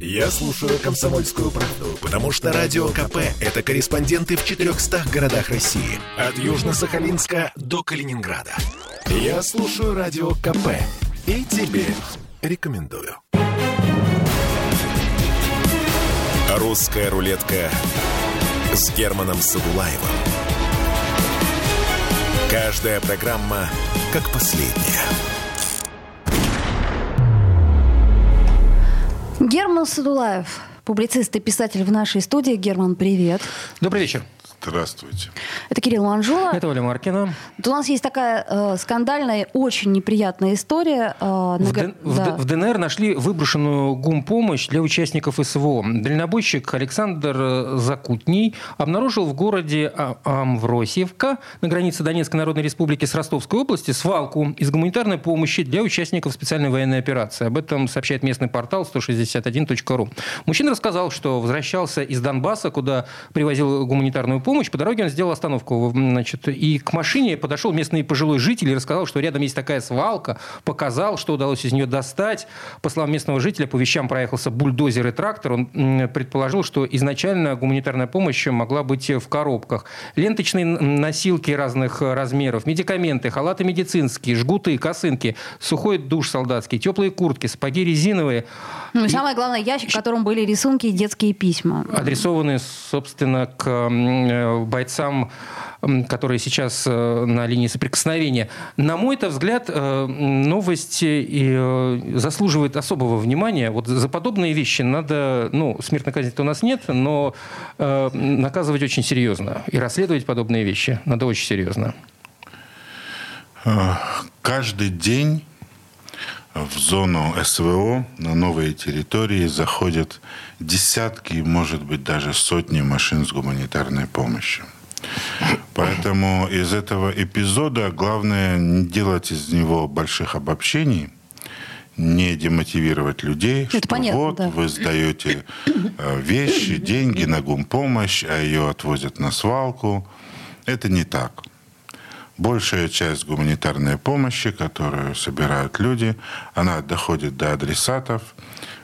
Я слушаю «Комсомольскую правду», потому что «Радио КП» — это корреспонденты в 400 городах России. От Южно-Сахалинска до Калининграда. Я слушаю «Радио КП» и тебе рекомендую. «Русская рулетка» с Германом Садулаевым. Каждая программа как последняя. Герман Садулаев, публицист и писатель в нашей студии. Герман, привет. Добрый вечер. Здравствуйте. Это Кирилл Манжула. Это Оля Маркина. У нас есть такая э, скандальная, очень неприятная история. Э, в, на... Д... да. в ДНР нашли выброшенную гумпомощь для участников СВО. Дальнобойщик Александр э, Закутний обнаружил в городе а, Амвросиевка на границе Донецкой Народной Республики с Ростовской области свалку из гуманитарной помощи для участников специальной военной операции. Об этом сообщает местный портал 161.ru. Мужчина рассказал, что возвращался из Донбасса, куда привозил гуманитарную помощь помощь. По дороге он сделал остановку. Значит, и к машине подошел местный пожилой житель и рассказал, что рядом есть такая свалка. Показал, что удалось из нее достать. По словам местного жителя, по вещам проехался бульдозер и трактор. Он предположил, что изначально гуманитарная помощь могла быть в коробках. Ленточные носилки разных размеров, медикаменты, халаты медицинские, жгуты, косынки, сухой душ солдатский, теплые куртки, сапоги резиновые. Ну, и самое главное, ящик, в котором были рисунки и детские письма. Адресованные, собственно, к бойцам, которые сейчас э, на линии соприкосновения. На мой-то взгляд, э, новость э, заслуживает особого внимания. Вот за подобные вещи надо, ну, смертной казни-то у нас нет, но наказывать очень серьезно. И расследовать подобные вещи надо очень серьезно. Каждый день в зону СВО на новые территории заходят десятки, может быть, даже сотни машин с гуманитарной помощью. Поэтому из этого эпизода главное не делать из него больших обобщений, не демотивировать людей, Это что понятно, вот да. вы сдаете э, вещи, деньги на гумпомощь, а ее отвозят на свалку. Это не так. Большая часть гуманитарной помощи, которую собирают люди, она доходит до адресатов.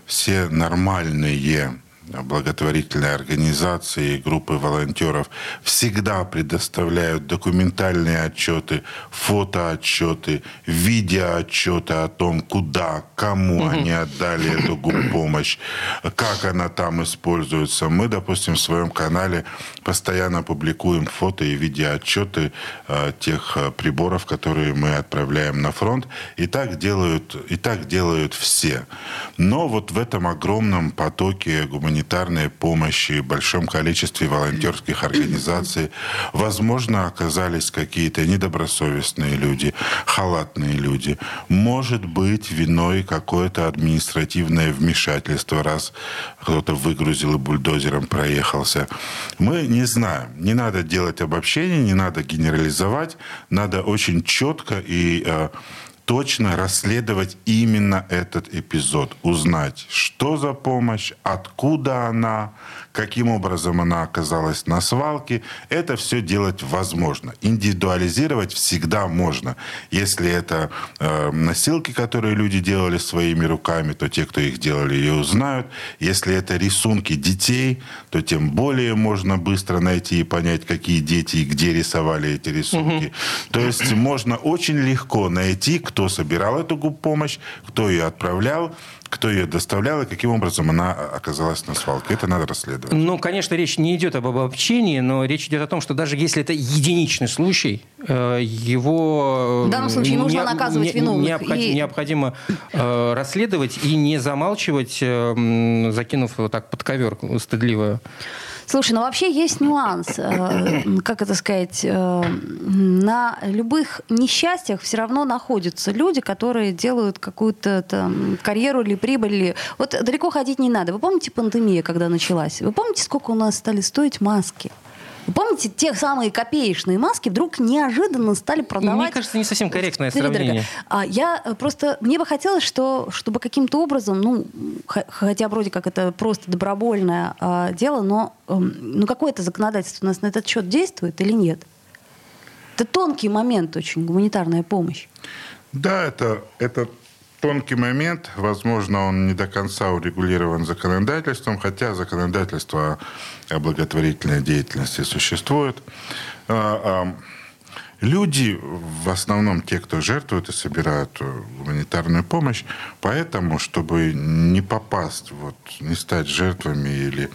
Все нормальные благотворительные организации и группы волонтеров всегда предоставляют документальные отчеты, фотоотчеты, видеоотчеты о том, куда, кому они отдали эту помощь, как она там используется. Мы, допустим, в своем канале постоянно публикуем фото и видеоотчеты э, тех э, приборов, которые мы отправляем на фронт. И так делают, и так делают все. Но вот в этом огромном потоке гуманитарных гуманитарной помощи, большом количестве волонтерских организаций. Возможно, оказались какие-то недобросовестные люди, халатные люди. Может быть, виной какое-то административное вмешательство, раз кто-то выгрузил и бульдозером проехался. Мы не знаем. Не надо делать обобщение, не надо генерализовать. Надо очень четко и э, точно расследовать именно этот эпизод, узнать, что за помощь, откуда она, каким образом она оказалась на свалке. Это все делать возможно. Индивидуализировать всегда можно. Если это э, носилки, которые люди делали своими руками, то те, кто их делали, ее узнают. Если это рисунки детей, то тем более можно быстро найти и понять, какие дети и где рисовали эти рисунки. Угу. То есть можно очень легко найти, кто собирал эту помощь, кто ее отправлял, кто ее доставлял и каким образом она оказалась на свалке. Это надо расследовать. Ну, конечно, речь не идет об обобщении, но речь идет о том, что даже если это единичный случай, э, его... В данном случае нужно не, наказывать не, виновных. Необход, и... Необходимо э, расследовать и не замалчивать, э, закинув вот так под ковер стыдливо. Слушай, ну вообще есть нюанс. Э, как это сказать? Э, на любых несчастьях все равно находятся люди, которые делают какую-то там карьеру или прибыль. Или... Вот далеко ходить не надо. Вы помните пандемия, когда началась? Вы помните, сколько у нас стали стоить маски? Вы помните, те самые копеечные маски вдруг неожиданно стали продавать? Мне кажется, не совсем корректное сравнение. А я э, просто... Мне бы хотелось, что, чтобы каким-то образом, ну, хотя вроде как это просто добровольное а, дело, но э, ну, какое-то законодательство у нас на этот счет действует или нет? Это тонкий момент очень, гуманитарная помощь. Да, это, это тонкий момент. Возможно, он не до конца урегулирован законодательством, хотя законодательство о благотворительной деятельности существует. А, а, люди, в основном те, кто жертвуют и собирают э, гуманитарную помощь, поэтому, чтобы не попасть, вот, не стать жертвами или,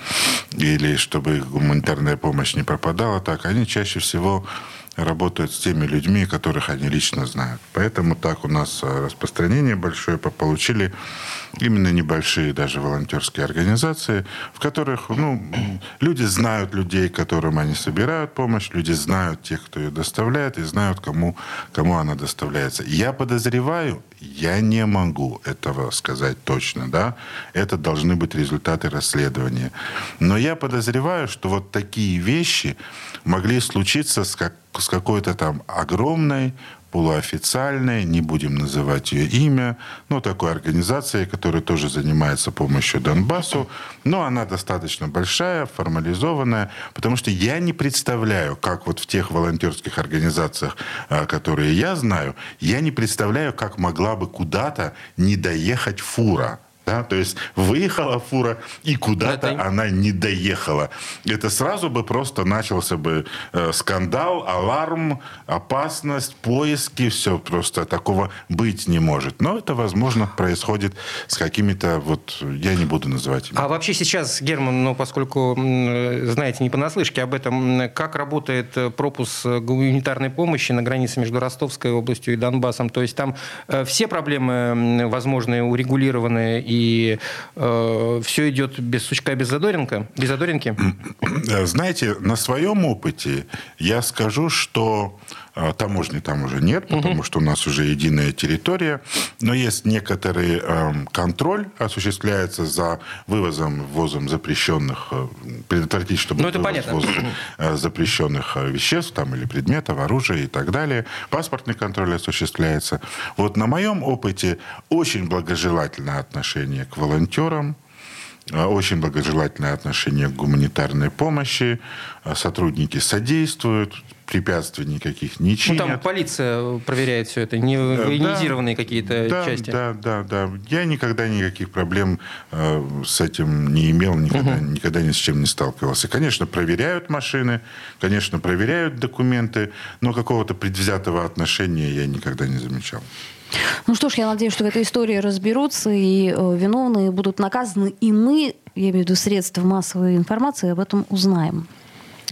или чтобы их гуманитарная помощь не пропадала так, они чаще всего работают с теми людьми, которых они лично знают. Поэтому так у нас э, распространение большое получили именно небольшие даже волонтерские организации, в которых ну, люди знают людей, которым они собирают помощь, люди знают тех, кто ее доставляет, и знают, кому, кому она доставляется. Я подозреваю, я не могу этого сказать точно, да, это должны быть результаты расследования. Но я подозреваю, что вот такие вещи могли случиться с, как, с какой-то там огромной полуофициальной, не будем называть ее имя, но такой организацией, которая тоже занимается помощью Донбассу, но она достаточно большая, формализованная, потому что я не представляю, как вот в тех волонтерских организациях, а, которые я знаю, я не представляю, как могла бы куда-то не доехать фура да? То есть выехала фура, и куда-то Это... она не доехала. Это сразу бы просто начался бы э, скандал, аларм, опасность, поиски. Все просто такого быть не может. Но это, возможно, происходит с какими-то, вот, я не буду называть имя. А вообще сейчас, Герман, ну, поскольку, знаете, не понаслышке об этом, как работает э, пропуск гуманитарной помощи на границе между Ростовской областью и Донбассом? То есть там э, все проблемы возможные урегулированы и и э, все идет без сучка, без задоринка, без задоринки? Знаете, на своем опыте я скажу, что э, таможни там уже нет, потому угу. что у нас уже единая территория, но есть некоторый э, контроль осуществляется за вывозом, ввозом запрещенных, э, предотвратить, чтобы ну, это понятно. ввоз э, запрещенных э, веществ там, или предметов, оружия и так далее. Паспортный контроль осуществляется. Вот на моем опыте очень благожелательное отношение отношение к волонтерам, а, очень благожелательное отношение к гуманитарной помощи. А, сотрудники содействуют, препятствий никаких не чинят. Ну, там полиция проверяет все это, не военизированные да, какие-то да, части. Да, да, да. Я никогда никаких проблем э, с этим не имел, никогда, угу. никогда ни с чем не сталкивался. Конечно, проверяют машины, конечно, проверяют документы, но какого-то предвзятого отношения я никогда не замечал. Ну что ж, я надеюсь, что в этой истории разберутся, и э, виновные будут наказаны, и мы, я имею в виду средства массовой информации, об этом узнаем.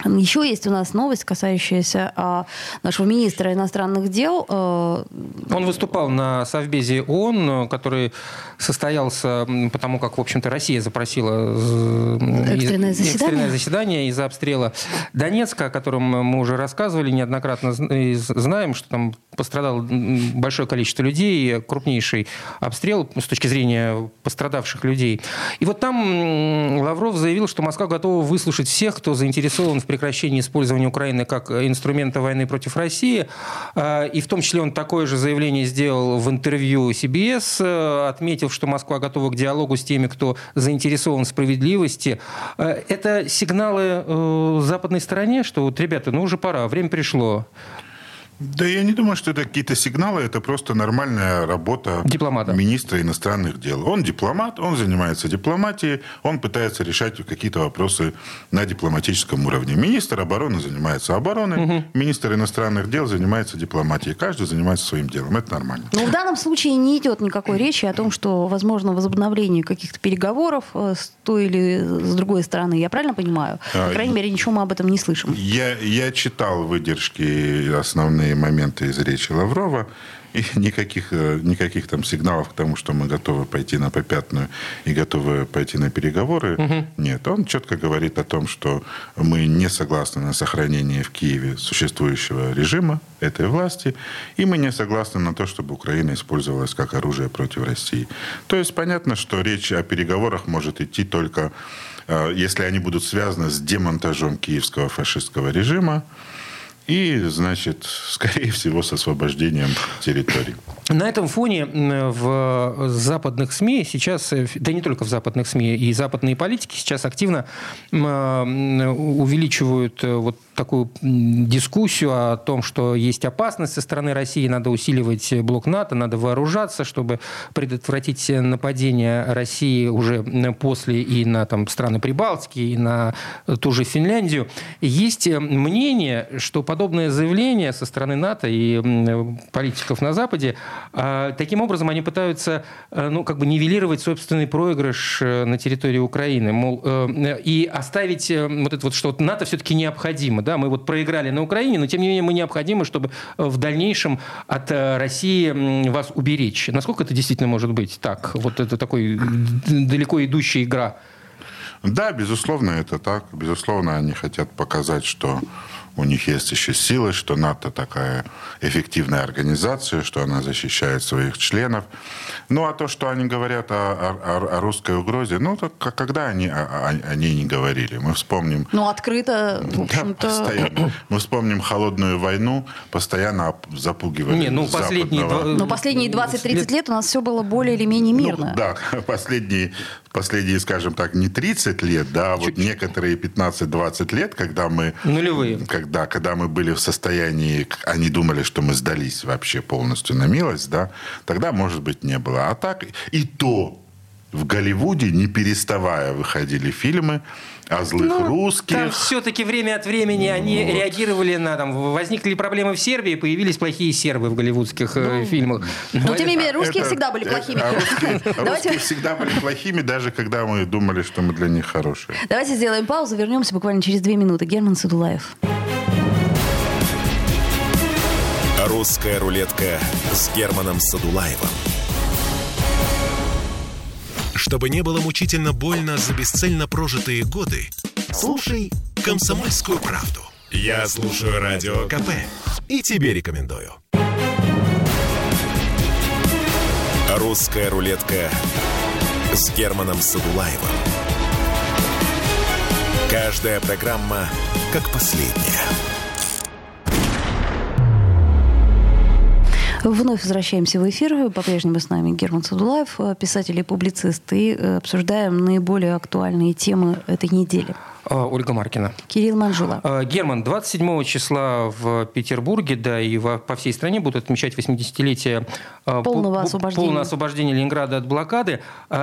Еще есть у нас новость, касающаяся а, нашего министра иностранных дел. А... Он выступал на Совбезе ООН, который состоялся потому, как, в общем-то, Россия запросила экстренное заседание, экстренное заседание из-за обстрела Донецка, о котором мы уже рассказывали неоднократно, знаем, что там пострадало большое количество людей, крупнейший обстрел с точки зрения пострадавших людей. И вот там Лавров заявил, что Москва готова выслушать всех, кто заинтересован в прекращении использования Украины как инструмента войны против России. А, и в том числе он такое же заявление сделал в интервью CBS, э, отметил, что Москва готова к диалогу с теми, кто заинтересован в справедливости. Э, это сигналы э, западной стороне, что вот, ребята, ну уже пора, время пришло. Да я не думаю, что это какие-то сигналы, это просто нормальная работа Дипломата. министра иностранных дел. Он дипломат, он занимается дипломатией, он пытается решать какие-то вопросы на дипломатическом уровне. Министр обороны занимается обороной, угу. министр иностранных дел занимается дипломатией. Каждый занимается своим делом, это нормально. Но в данном случае не идет никакой речи о том, что возможно возобновление каких-то переговоров э, с той или с другой стороны. Я правильно понимаю? По а, крайней мере, ничего мы об этом не слышим. Я, я читал выдержки основные основные моменты из речи Лаврова. И никаких, э, никаких там сигналов к тому, что мы готовы пойти на попятную и готовы пойти на переговоры, угу. нет. Он четко говорит о том, что мы не согласны на сохранение в Киеве существующего режима этой власти, и мы не согласны на то, чтобы Украина использовалась как оружие против России. То есть понятно, что речь о переговорах может идти только э, если они будут связаны с демонтажом киевского фашистского режима, и, значит, скорее всего, с освобождением территорий. На этом фоне в западных СМИ сейчас, э, да не только в западных СМИ, и западные политики сейчас активно увеличивают э, вот такую дискуссию о том, что есть опасность со стороны России, надо усиливать блок НАТО, надо вооружаться, чтобы предотвратить нападение России уже после и на там, страны Прибалтики, и на ту же Финляндию. Есть мнение, что подобное заявление со стороны НАТО и политиков на Западе, таким образом они пытаются э, ну, как бы нивелировать собственный проигрыш э, на территории Украины. Мол, э, и оставить вот это вот, что НАТО все-таки необходимо да, мы вот проиграли на Украине, но тем не менее мы необходимы, чтобы в дальнейшем от России вас уберечь. Насколько это действительно может быть так? Вот это такой далеко идущая игра. Да, безусловно, это так. Безусловно, они хотят показать, что у них есть еще силы, что НАТО такая эффективная организация, что она защищает своих членов. Ну, а то, что они говорят о, о, о русской угрозе, ну, так когда они о, о, о ней не говорили? Мы вспомним... Ну, открыто, в общем-то... Да, постоянно. Мы вспомним холодную войну, постоянно запугивали Не, ну, последние, западного... ну, последние 20-30 лет у нас все было более или менее ну, мирно. Ну, да, последние, последние, скажем так, не 30 лет, да, а вот некоторые 15-20 лет, когда мы... Нулевые. Когда, когда мы были в состоянии, они думали, что мы сдались вообще полностью на милость, да, тогда, может быть, не было. А так и то в Голливуде, не переставая, выходили фильмы о злых ну, русских. Там все-таки время от времени вот. они реагировали на там возникли проблемы в Сербии, появились плохие сербы в голливудских э, ну, фильмах. Но, но тем не менее русские это, всегда были плохими. А русские, русские всегда были плохими, даже когда мы думали, что мы для них хорошие. Давайте сделаем паузу, вернемся буквально через две минуты. Герман Садулаев. Русская рулетка с Германом Садулаевым чтобы не было мучительно больно за бесцельно прожитые годы, слушай «Комсомольскую правду». Я слушаю Радио КП и тебе рекомендую. «Русская рулетка» с Германом Садулаевым. Каждая программа как последняя. Вновь возвращаемся в эфир. По-прежнему с нами Герман Садулаев, писатель и публицист. И э, обсуждаем наиболее актуальные темы этой недели. А, Ольга Маркина. Кирилл Манжула. А, Герман, 27 числа в Петербурге, да, и по всей стране будут отмечать 80-летие а, полного освобождения. полного освобождения Ленинграда от блокады.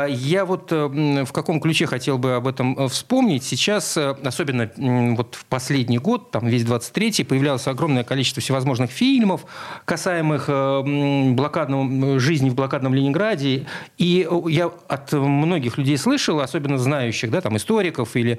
Я вот э, в каком ключе хотел бы об этом э, вспомнить. Сейчас, э, особенно вот в последний год, там весь 23-й, появлялось огромное количество всевозможных фильмов, касаемых блокадного, жизни в блокадном Ленинграде. И я от многих людей слышал, особенно знающих, да, там историков или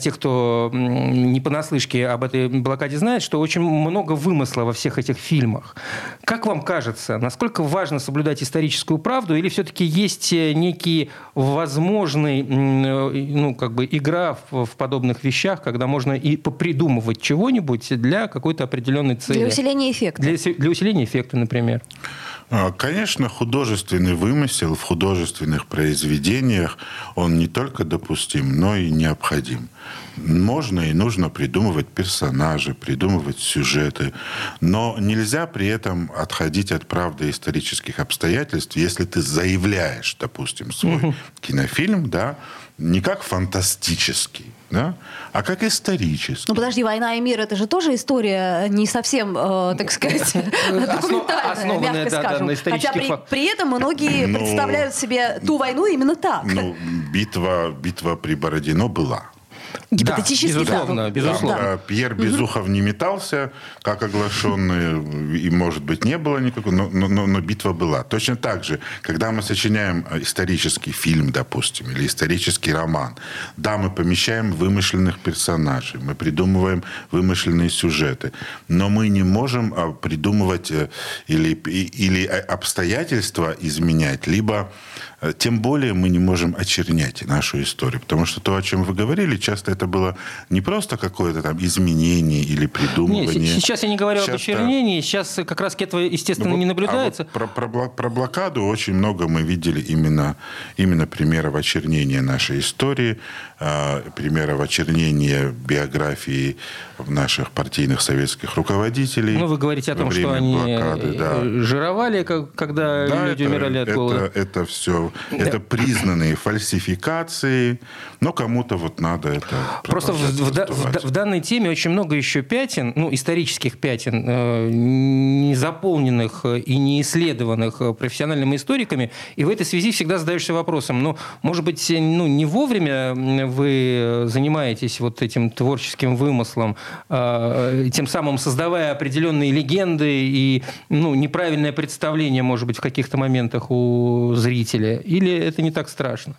тех, кто не понаслышке об этой блокаде знает, что очень много вымысла во всех этих фильмах. Как вам кажется, насколько важно соблюдать историческую правду, или все-таки есть э, некий возможный, э, ну, как бы игра в, в подобных вещах, когда можно и попридумывать чего-нибудь для какой-то определенной цели? Для усиления эффекта. Для, для усиления эффекта, например. А, конечно, художественный вымысел в художественных произведениях, он не только допустим, но и необходим. Можно и нужно придумывать персонажи, придумывать сюжеты, но нельзя при этом отходить от правды исторических обстоятельств, если ты заявляешь, допустим, свой угу. кинофильм, да, не как фантастический, да, а как исторический. Ну подожди, «Война и мир» — это же тоже история не совсем, э, так сказать, документальная, мягко скажем. Хотя при, этом многие ну, представляют себе ту войну именно так. Ну, битва, битва при Бородино была. Гипотетически, да, безусловно, да. безусловно. Да. Пьер Безухов угу. не метался, как оглашенный, и, может быть, не было никакой, но, но, но битва была. Точно так же, когда мы сочиняем исторический фильм, допустим, или исторический роман, да, мы помещаем вымышленных персонажей, мы придумываем вымышленные сюжеты, но мы не можем а, придумывать э, или, или обстоятельства изменять, либо э, тем более мы не можем очернять нашу историю. Потому что то, о чем вы говорили, часто это было не просто какое-то там изменение или придумывание. Нет, сейчас я не говорю сейчас, об очернении, сейчас как раз этого, естественно, ну, не наблюдается. А вот про, про, про блокаду очень много мы видели именно, именно примеров очернения нашей истории, э, примеров очернения биографии наших партийных советских руководителей. Ну, вы говорите о том, что они блокады, да. жировали, когда да, люди это, умирали от голода. Это, это все, да. это признанные фальсификации, но кому-то вот надо это Просто в, в, в, в данной теме очень много еще пятен, ну, исторических пятен, э, не заполненных и не исследованных профессиональными историками, и в этой связи всегда задаешься вопросом, ну, может быть, ну, не вовремя вы занимаетесь вот этим творческим вымыслом, э, тем самым создавая определенные легенды и ну, неправильное представление, может быть, в каких-то моментах у зрителя? Или это не так страшно?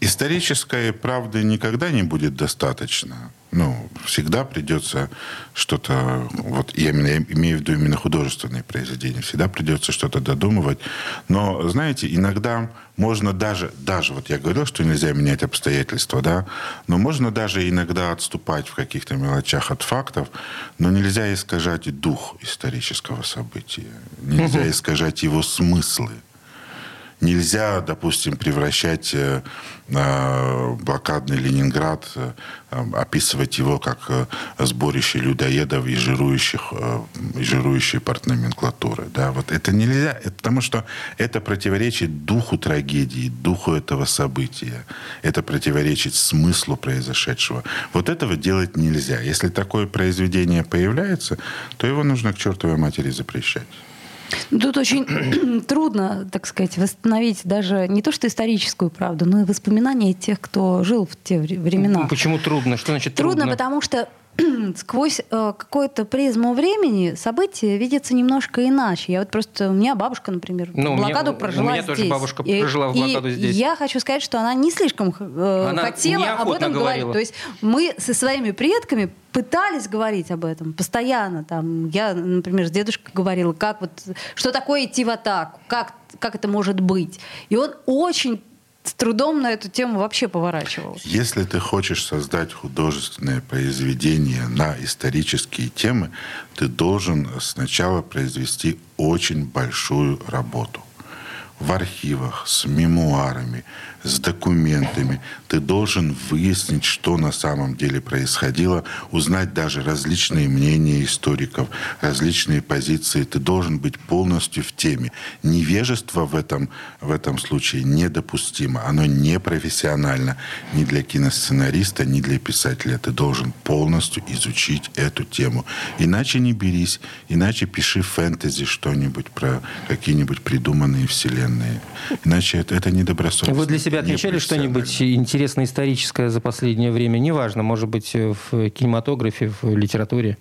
Исторической правды никогда не будет достаточно. Ну, всегда придется что-то, вот я именно, имею в виду именно художественные произведения, всегда придется что-то додумывать. Но, знаете, иногда можно даже, даже, вот я говорил, что нельзя менять обстоятельства, да, но можно даже иногда отступать в каких-то мелочах от фактов, но нельзя искажать дух исторического события, нельзя искажать его смыслы. Нельзя, допустим, превращать э, блокадный Ленинград, э, описывать его как э, сборище людоедов и жирующих, и жирующей партноменклатуры. Да? Вот это нельзя, потому что это противоречит духу трагедии, духу этого события. Это противоречит смыслу произошедшего. Вот этого делать нельзя. Если такое произведение появляется, то его нужно к чертовой матери запрещать. Тут очень трудно, так сказать, восстановить даже не то что историческую правду, но и воспоминания тех, кто жил в те времена. Почему трудно? Что значит трудно? Трудно, потому что сквозь э, какую-то призму времени события видятся немножко иначе. Я вот просто... У меня бабушка, например, ну, блокаду меня, прожила У меня здесь. тоже бабушка и, прожила в блокаду и здесь. я хочу сказать, что она не слишком э, она хотела об этом говорила. говорить. То есть мы со своими предками пытались говорить об этом постоянно. Там, я, например, с дедушкой говорила, как вот, что такое идти в атаку, как, как это может быть. И он очень с трудом на эту тему вообще поворачивал. Если ты хочешь создать художественное произведение на исторические темы, ты должен сначала произвести очень большую работу в архивах, с мемуарами, с документами. Ты должен выяснить, что на самом деле происходило, узнать даже различные мнения историков, различные позиции. Ты должен быть полностью в теме. Невежество в этом, в этом случае недопустимо. Оно не профессионально ни для киносценариста, ни для писателя. Ты должен полностью изучить эту тему. Иначе не берись, иначе пиши фэнтези что-нибудь про какие-нибудь придуманные вселенные. Иначе это, это недобросовестно. Вы для себя себя отмечали что-нибудь интересное историческое за последнее время? Неважно, может быть, в кинематографе, в литературе?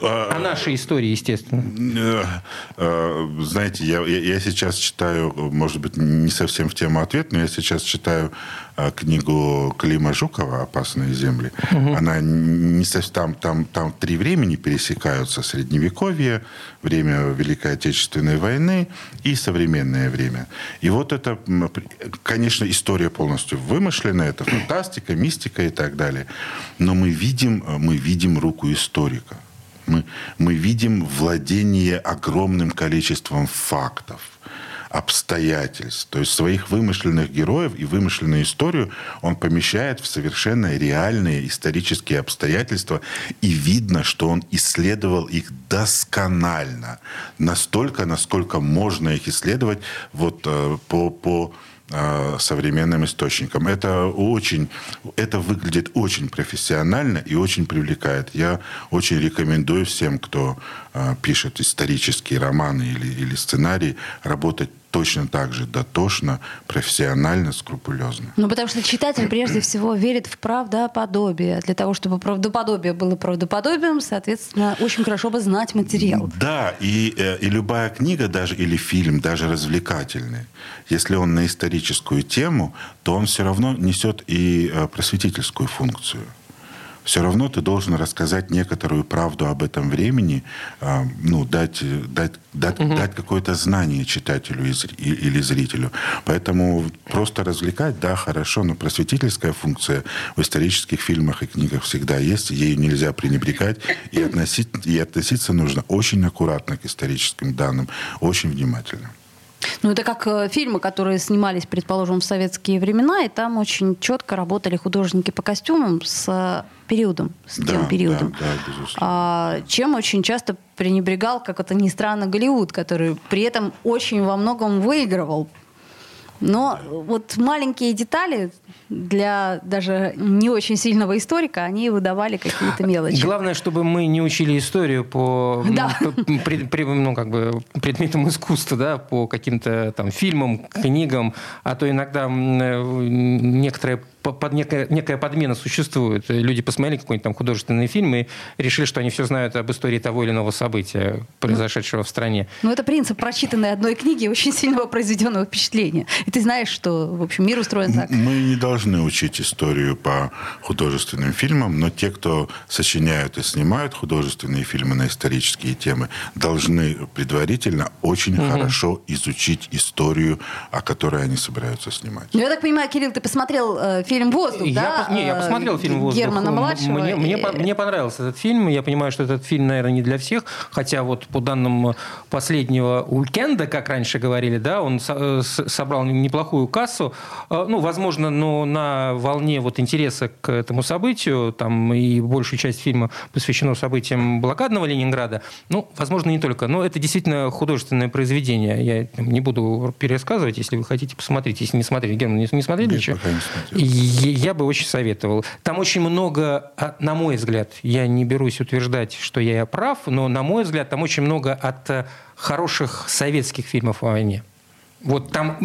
О а нашей истории, естественно. Э, э, знаете, я, я сейчас читаю, может быть, не совсем в тему ответ, но я сейчас читаю э, книгу Клима Жукова «Опасные земли». Угу. Она не совсем... Там, там, там три времени пересекаются. Средневековье, время Великой Отечественной войны и современное время. И вот это, конечно, история полностью вымышленная, это фантастика, мистика и так далее. Но мы видим, мы видим руку историка мы, мы видим владение огромным количеством фактов, обстоятельств. То есть своих вымышленных героев и вымышленную историю он помещает в совершенно реальные исторические обстоятельства. И видно, что он исследовал их досконально. Настолько, насколько можно их исследовать вот, э, по, по современным источникам. Это очень, это выглядит очень профессионально и очень привлекает. Я очень рекомендую всем, кто э, пишет исторические романы или, или сценарии, работать точно так же дотошно, профессионально, скрупулезно. Ну, потому что читатель прежде всего верит в правдоподобие. Для того, чтобы правдоподобие было правдоподобием, соответственно, очень хорошо бы знать материал. Да, и, э, и любая книга, даже или фильм, даже развлекательный, если он на историческую тему, то он все равно несет и э, просветительскую функцию все равно ты должен рассказать некоторую правду об этом времени, а, ну, дать, дать, дать, угу. дать какое-то знание читателю или зрителю. Поэтому просто развлекать, да, хорошо, но просветительская функция в исторических фильмах и книгах всегда есть, ею нельзя пренебрегать, и, относить, и относиться нужно очень аккуратно к историческим данным, очень внимательно. Ну, это как э, фильмы, которые снимались, предположим, в советские времена, и там очень четко работали художники по костюмам с э, периодом, с да, тем периодом. Да, да, а, чем очень часто пренебрегал, как это ни странно, Голливуд, который при этом очень во многом выигрывал но вот маленькие детали для даже не очень сильного историка, они выдавали какие-то мелочи. Главное, чтобы мы не учили историю по, да. по, по ну, как бы предметам искусства, да, по каким-то там фильмам, книгам, а то иногда некоторые под некая, некая подмена существует. Люди посмотрели какой-нибудь там художественный фильм и решили, что они все знают об истории того или иного события, произошедшего в стране. Ну, это принцип прочитанной одной книги очень сильного произведенного впечатления. И ты знаешь, что, в общем, мир устроен так. Мы не должны учить историю по художественным фильмам, но те, кто сочиняют и снимают художественные фильмы на исторические темы, должны предварительно очень угу. хорошо изучить историю, о которой они собираются снимать. Ну, я так понимаю, Кирилл, ты посмотрел э, фильм «Воздух», я, да? Не, я посмотрел фильм «Воздух». Германа-младшего. Мне, мне, и... мне понравился этот фильм. Я понимаю, что этот фильм, наверное, не для всех. Хотя вот по данным последнего уикенда, как раньше говорили, да, он э, собрал неплохую кассу. Э, ну, возможно, но на волне вот интереса к этому событию, там и большая часть фильма посвящена событиям блокадного Ленинграда. Ну, возможно, не только. Но это действительно художественное произведение. Я не буду пересказывать, если вы хотите посмотреть. Если не смотрели, Герман, не, не смотрели Нет, еще? Пока не смотрел я бы очень советовал. Там очень много, а, на мой взгляд, я не берусь утверждать, что я прав, но, на мой взгляд, там очень много от э, хороших советских фильмов о войне. Вот там,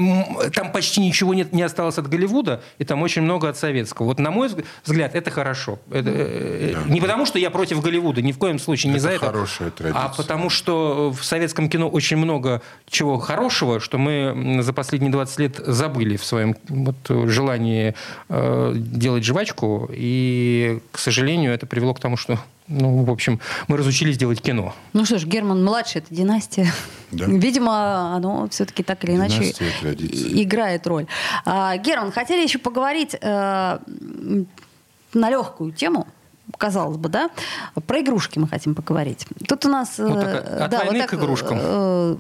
там почти ничего нет, не осталось от Голливуда, и там очень много от советского. Вот на мой взгляд, это хорошо. Это, э, да. Не потому, что я против Голливуда, ни в коем случае не это за это. хорошая традиция. А потому, что в советском кино очень много чего хорошего, что мы за последние 20 лет забыли в своем вот, желании э, делать жвачку. И, к сожалению, это привело к тому, что ну, в общем, мы разучились делать кино. Ну что ж, Герман младший, это династия. Да. Видимо, оно все-таки так или иначе играет роль. А, Герман, хотели еще поговорить э, на легкую тему казалось бы, да, про игрушки мы хотим поговорить. Тут у нас... Ну, так, от да, войны вот так, к игрушкам. Э,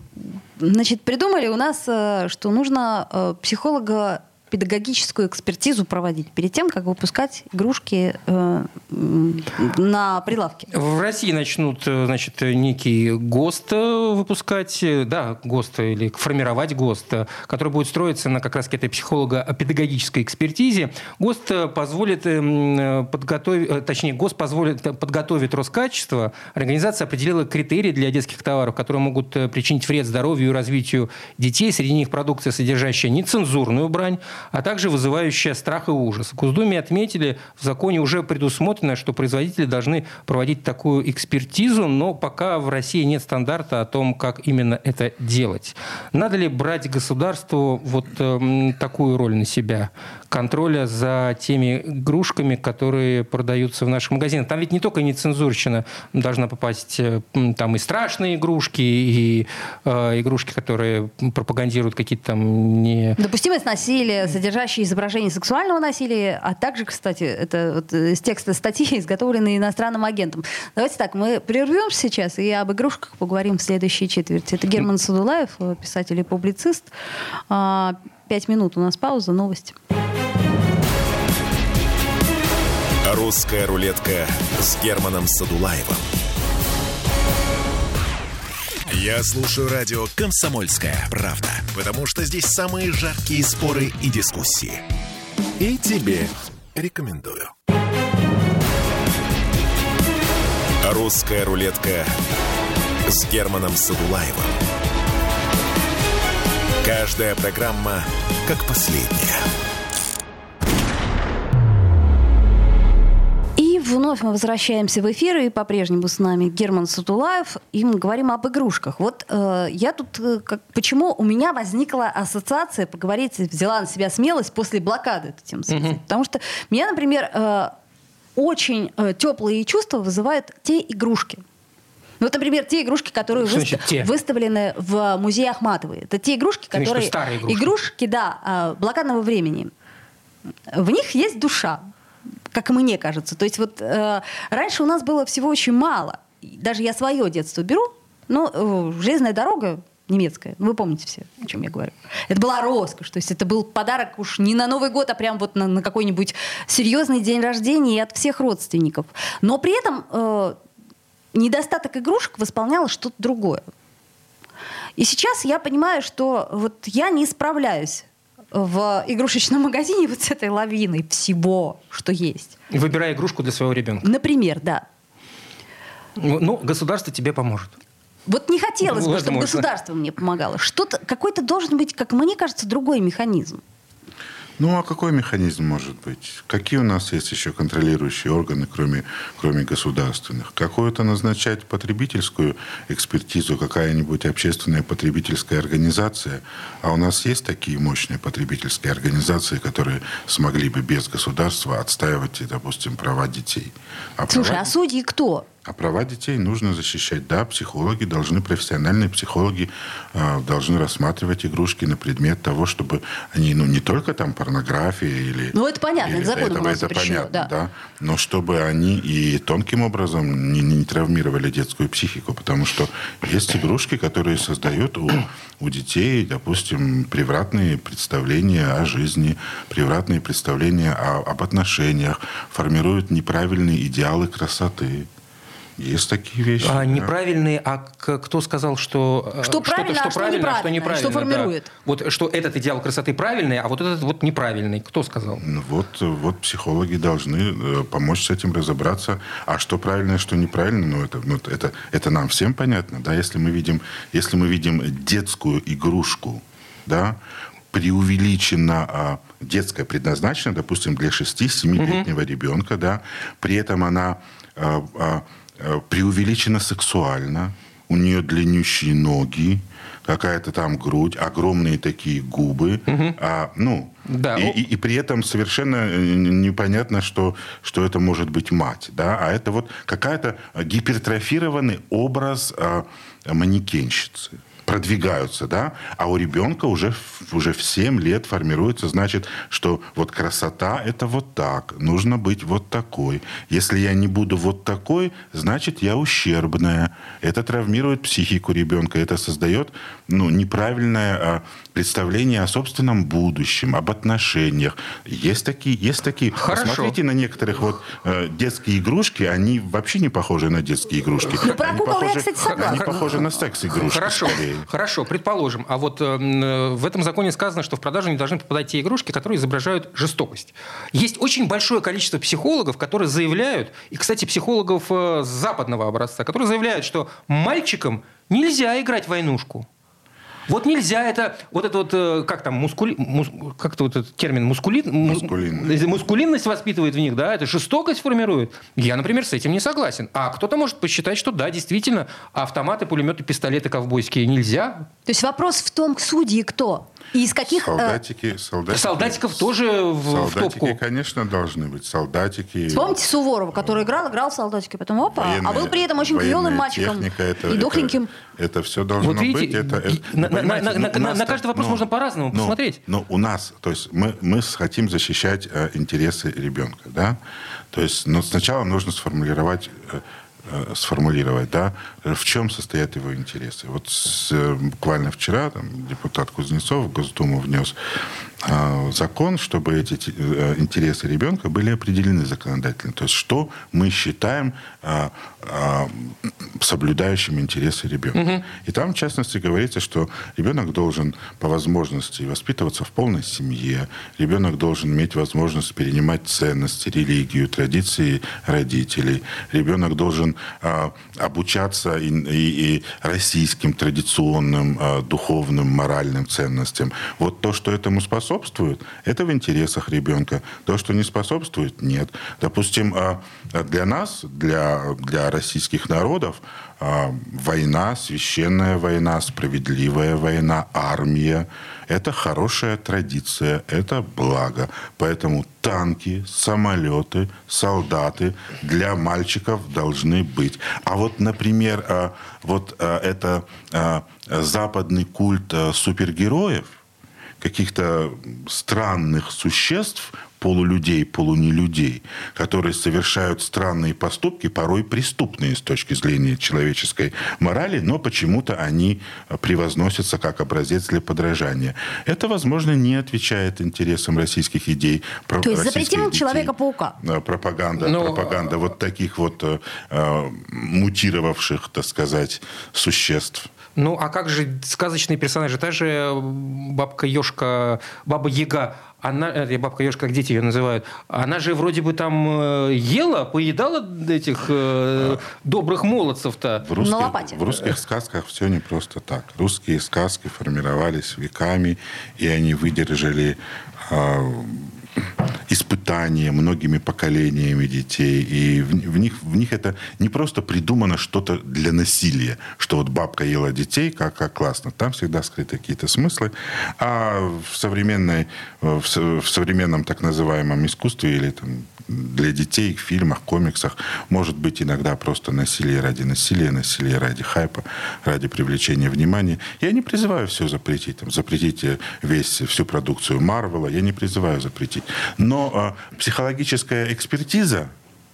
значит, придумали у нас, э, что нужно э, психолога педагогическую экспертизу проводить перед тем, как выпускать игрушки э, на прилавке? В России начнут, э, значит, некий ГОСТ э, выпускать, э, да, ГОСТ или формировать ГОСТ, который будет строиться на как раз этой психолого-педагогической экспертизе. ГОСТ позволит подготовить, точнее, ГОСТ позволит подготовить Роскачество. Организация определила критерии для детских товаров, которые могут причинить вред здоровью и развитию детей. Среди них продукция, содержащая нецензурную брань, а также вызывающая страх и ужас. В Госдуме отметили, в законе уже предусмотрено, что производители должны проводить такую экспертизу, но пока в России нет стандарта о том, как именно это делать. Надо ли брать государству вот э, такую роль на себя? Контроля за теми игрушками, которые продаются в наших магазинах. Там ведь не только нецензурщина должна попасть, э, там и страшные игрушки, и э, игрушки, которые пропагандируют какие-то там не... Допустимость насилия, содержащие изображение сексуального насилия, а также, кстати, это вот из текста статьи, изготовленные иностранным агентом. Давайте так, мы прервемся сейчас и об игрушках поговорим в следующей четверти. Это Герман Садулаев, писатель и публицист. А, пять минут у нас пауза, новости. «Русская рулетка» с Германом Садулаевым. Я слушаю радио «Комсомольская правда», потому что здесь самые жаркие споры и дискуссии. И тебе рекомендую. «Русская рулетка» с Германом Садулаевым. Каждая программа как последняя. Вновь мы возвращаемся в эфир, и по-прежнему с нами Герман Сатулаев, и мы говорим об игрушках. Вот э, я тут, э, как, почему у меня возникла ассоциация поговорить, взяла на себя смелость после блокады эту тему Mm-hmm. Потому что меня, например, э, очень э, теплые чувства вызывают те игрушки. Ну, вот, например, те игрушки, которые Что значит те? выставлены в музее Ахматовой. Это те игрушки, виду которые... старые игрушки? да, а, блокадного времени. В них есть душа, как мне кажется. То есть вот э, раньше у нас было всего очень мало. Даже я свое детство беру, ну, э, железная дорога немецкая, вы помните все, о чем я говорю. Это была роскошь, то есть это был подарок уж не на Новый год, а прям вот на, на какой-нибудь серьезный день рождения и от всех родственников. Но при этом э, недостаток игрушек восполняло что-то другое. И сейчас я понимаю, что вот я не справляюсь в игрушечном магазине вот с этой лавиной всего, что есть. Выбирай игрушку для своего ребенка. Например, да. Ну, государство тебе поможет. Вот не хотелось бы, чтобы государство мне помогало. Что-то, какой-то должен быть, как мне кажется, другой механизм. Ну, а какой механизм может быть? Какие у нас есть еще контролирующие органы, кроме, кроме государственных? Какую-то назначать потребительскую экспертизу, какая-нибудь общественная потребительская организация? А у нас есть такие мощные потребительские организации, которые смогли бы без государства отстаивать, допустим, права детей? А Слушай, права- а судьи кто? А права детей нужно защищать. Да, психологи должны, профессиональные психологи э, должны рассматривать игрушки на предмет того, чтобы они, ну, не только там порнография или... Ну, это понятно, или- это законом у нас это запрещено, понятно, да. Но чтобы они и тонким образом не, не травмировали детскую психику, потому что есть игрушки, которые создают у, у детей, допустим, превратные представления о жизни, превратные представления о- об отношениях, формируют неправильные идеалы красоты. Есть такие вещи. А да. неправильные, а кто сказал, что... э, Что правильно, а что неправильно, что да. формирует? Вот что этот идеал красоты правильный, а вот этот вот неправильный. Кто сказал? Ну Вот, вот психологи должны э, помочь с этим разобраться. А что правильно, что неправильно, ну это, ну, это, это нам всем понятно, да, если мы видим, если мы видим детскую игрушку, да, преувеличенно а, детская предназначена, допустим, для 6-7-летнего ребенка, да, при этом она а, а, а, преувеличена сексуально, у нее длиннющие ноги, какая-то там грудь, огромные такие губы, а, ну, Да. и, и- и при этом совершенно э, непонятно, что, что это может быть мать, да, а это вот какая-то гипертрофированный образ а, манекенщицы продвигаются, да, а у ребенка уже, уже в 7 лет формируется, значит, что вот красота – это вот так, нужно быть вот такой. Если я не буду вот такой, значит, я ущербная. Это травмирует психику ребенка, это создает ну, неправильное а, представление о собственном будущем, об отношениях. Есть такие, есть такие. Хорошо. Посмотрите на некоторых вот э, детские игрушки, они вообще не похожи на детские игрушки. Ну, про Они кукол я, похожи- кстати, согласна. Они похожи на секс-игрушки. Хорошо, скорее. хорошо, предположим. А вот э, м, в этом законе сказано, что в продажу не должны попадать те игрушки, которые изображают жестокость. Есть очень большое количество психологов, которые заявляют, и, кстати, психологов э, западного образца, которые заявляют, что мальчикам нельзя играть в войнушку. Вот нельзя это, вот это вот, э, как там, мускули, мус- как-то вот этот термин мускулин, мус- Мускулинность. мускулинность воспитывает в них, да, это жестокость формирует. Я, например, с этим не согласен. А кто-то может посчитать, что да, действительно, автоматы, пулеметы, пистолеты ковбойские нельзя. То есть вопрос в том, судьи кто? И из каких... э, Солдатики, солдатики. Солдатиков тоже в, в Солдатики, топку. конечно, должны быть. Солдатики. Вспомните Суворова, который играл, играл в солдатике, потом опа, военная- а был при этом очень клевым мальчиком техника, это- и это- дохленьким. Это, все должно Вот видите, быть. Это, это- на- на- каждый вопрос можно по-разному посмотреть. Но у нас, то есть мы, мы хотим защищать э, интересы ребенка, да? То есть, но сначала нужно сформулировать э, э, сформулировать, да, в чем состоят его интересы. Вот с, буквально вчера там, депутат Кузнецов в Госдуму внес э, закон, чтобы эти те- э, интересы ребенка были определены законодательно. То есть что мы считаем э, соблюдающим интересы ребенка. И там, в частности, говорится, что ребенок должен по возможности воспитываться в полной семье, ребенок должен иметь возможность перенимать ценности, религию, традиции родителей, ребенок должен э, обучаться и, и- и российским традиционным э, духовным, моральным ценностям. Вот то, что этому способствует, способствует, это в интересах ребенка. То, что не способствует, нет. Допустим, а, для нас, для, для российских народов, а, война, священная война, справедливая война, армия – это хорошая традиция, это благо. Поэтому танки, самолеты, солдаты для мальчиков должны быть. А вот, например, а, вот это западный культ супергероев – каких-то странных существ, полулюдей, полунелюдей, которые совершают странные поступки, порой преступные с точки зрения человеческой морали, но почему-то они превозносятся как образец для подражания. Это, возможно, не отвечает интересам российских идей. То есть запретим Человека-паука? Э, пропаганда, но... пропаганда вот таких вот э, э, мутировавших, так сказать, существ. Ну, а как же сказочные персонажи? Та же бабка Ёшка, баба Яга, она, э, бабка Ёшка, как дети ее называют, она же вроде бы там э, ела, поедала этих э, добрых молодцев-то. В русских, в русских сказках все не просто так. Русские сказки формировались веками, и они выдержали э, испытания многими поколениями детей. И в, в, них, в них это не просто придумано что-то для насилия, что вот бабка ела детей, как, как классно. Там всегда скрыты какие-то смыслы. А в, современной, в, в современном так называемом искусстве или там, для детей в фильмах, комиксах может быть иногда просто насилие ради насилия, насилие ради хайпа, ради привлечения внимания. Я не призываю все запретить. Там, запретите весь, всю продукцию Марвела. Я не призываю запретить. Но э, психологическая экспертиза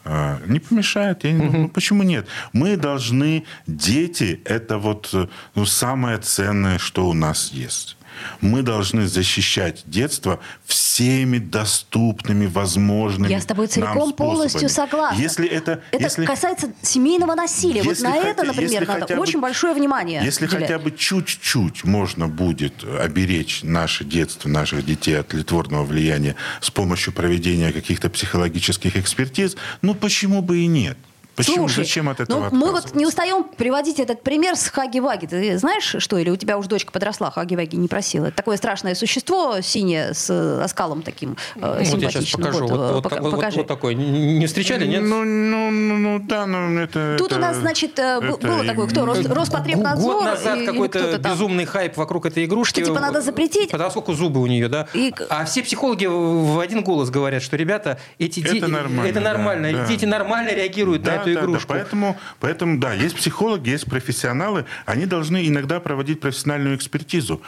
э, не помешает. Я, угу. ну, почему нет? Мы должны... Дети – это вот ну, самое ценное, что у нас есть. Мы должны защищать детство всеми доступными, возможными Я с тобой целиком полностью согласна. Если это, это если, касается семейного насилия. Вот на хотя, это, например, надо бы, очень большое внимание. Если уделять. хотя бы чуть-чуть можно будет оберечь наше детство, наших детей от литворного влияния с помощью проведения каких-то психологических экспертиз, ну почему бы и нет? Почему? Слушай, Зачем от этого ну, Мы вот не устаем приводить этот пример с Хаги-Ваги. Ты знаешь, что? Или у тебя уже дочка подросла, Хаги-Ваги не просила? Это такое страшное существо синее с оскалом таким э, вот я сейчас покажу. Вот, вот, вот, вот, вот, вот такой. Не встречали, нет? Ну, ну, ну, ну да, ну это... Тут это, у нас, значит, э, это, было такое, кто? Рос, Роспотребнадзор? Год назад какой-то безумный хайп вокруг этой игрушки. Что, типа, надо запретить? Поскольку зубы у нее, да? И... А все психологи в один голос говорят, что, ребята, эти дети... Это нормально. Это нормально. Да, Дети нормально реагируют да, на эту да, игрушку. Да, поэтому Поэтому, да, есть психологи, есть профессионалы, они должны иногда проводить профессиональную экспертизу.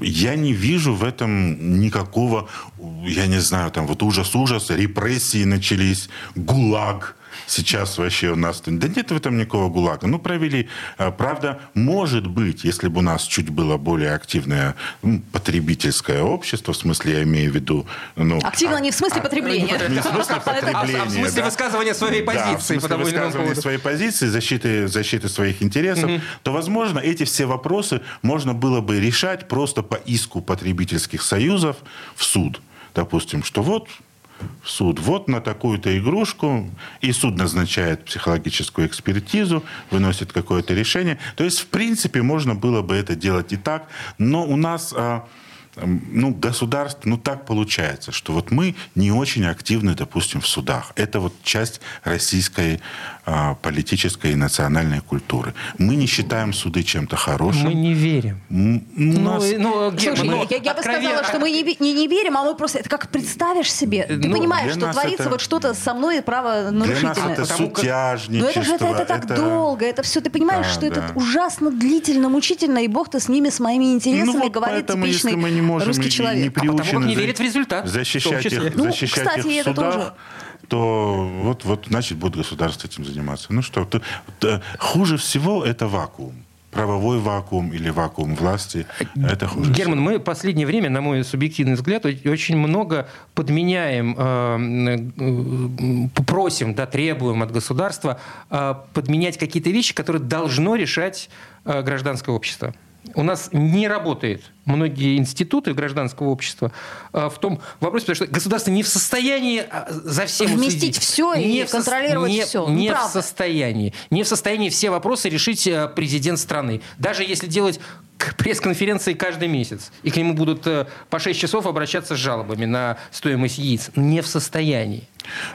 Я не вижу в этом никакого, я не знаю, там вот ужас-ужас, репрессии начались, гулаг – сейчас вообще у нас... Да нет в этом никакого ГУЛАГа. Ну, провели. А, правда, может быть, если бы у нас чуть было более активное ну, потребительское общество, в смысле, я имею в виду... Ну, Активно а, не в смысле а, потребления. Не в смысле потребления. А в смысле высказывания своей позиции. Да, в смысле высказывания своей позиции, защиты, защиты своих интересов, то, возможно, эти все вопросы можно было бы решать просто по иску потребительских союзов в суд. Допустим, что вот в суд. Вот на такую-то игрушку, и суд назначает психологическую экспертизу, выносит какое-то решение. То есть, в принципе, можно было бы это делать и так, но у нас а, ну, государство, ну, так получается, что вот мы не очень активны, допустим, в судах. Это вот часть российской политической и национальной культуры. Мы не считаем суды чем-то хорошим. Мы не верим. М- ну, нас... ну, Слушай, ну, я, я бы сказала, что мы не, не, не верим, а мы просто... Это как представишь себе. Ты ну, понимаешь, что творится это... вот что-то со мной правонарушительное. Для нас это сутяжничество. Но это же это, это так это... долго. Это все, ты понимаешь, да, что да. это ужасно длительно, мучительно, и Бог-то с ними, с моими интересами, ну, вот говорит поэтому, типичный мы не можем русский человек. Не а потому как не верит в результат. Защищать их, ну, защищать кстати, их в судах. Тоже то вот, вот, значит, будет государство этим заниматься. Ну что, то, то, хуже всего это вакуум правовой вакуум или вакуум власти, это хуже. Герман, мы в последнее время, на мой субъективный взгляд, очень много подменяем, э, э, просим, да, требуем от государства э, подменять какие-то вещи, которые должно решать гражданское общество. У нас не работает многие институты гражданского общества а, в том вопросе, потому что государство не в состоянии а, за всем вместить все не и контролировать не, все. Не ну, в состоянии. Не в состоянии все вопросы решить а, президент страны. Даже если делать пресс-конференции каждый месяц. И к нему будут э, по 6 часов обращаться с жалобами на стоимость яиц. Не в состоянии.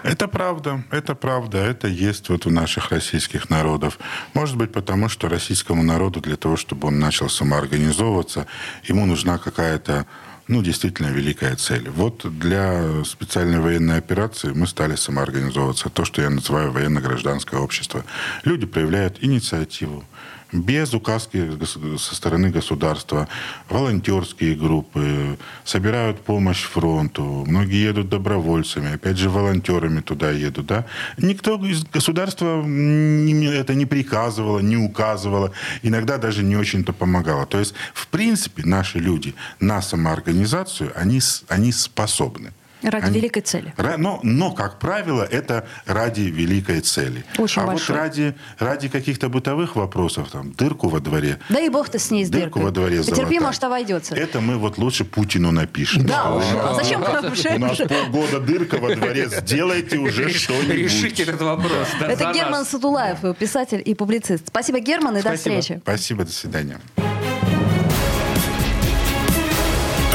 Это правда, это правда, это есть вот у наших российских народов. Может быть, потому что российскому народу для того, чтобы он начал самоорганизовываться, ему нужна какая-то ну, действительно великая цель. Вот для специальной военной операции мы стали самоорганизовываться. То, что я называю военно-гражданское общество. Люди проявляют инициативу, без указки со стороны государства. Волонтерские группы собирают помощь фронту. Многие едут добровольцами, опять же, волонтерами туда едут. Да? Никто из государства это не приказывало, не указывало, иногда даже не очень-то помогало. То есть, в принципе, наши люди на самоорганизацию, они, они способны. Ради Они, великой цели. Но, но, как правило, это ради великой цели. Очень а большой. вот ради, ради каких-то бытовых вопросов, там, дырку во дворе. Да и бог-то с ней с дырку дыркой. во дворе Потерпи, может, обойдется. Это мы вот лучше Путину напишем. Да, уж. А зачем У нас полгода дырка во дворе. Сделайте уже что-нибудь. Решите этот вопрос. Это Герман Сатулаев, писатель и публицист. Спасибо, Герман, и до встречи. Спасибо, до свидания.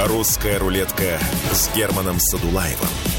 «Русская рулетка» с Германом Садулаевым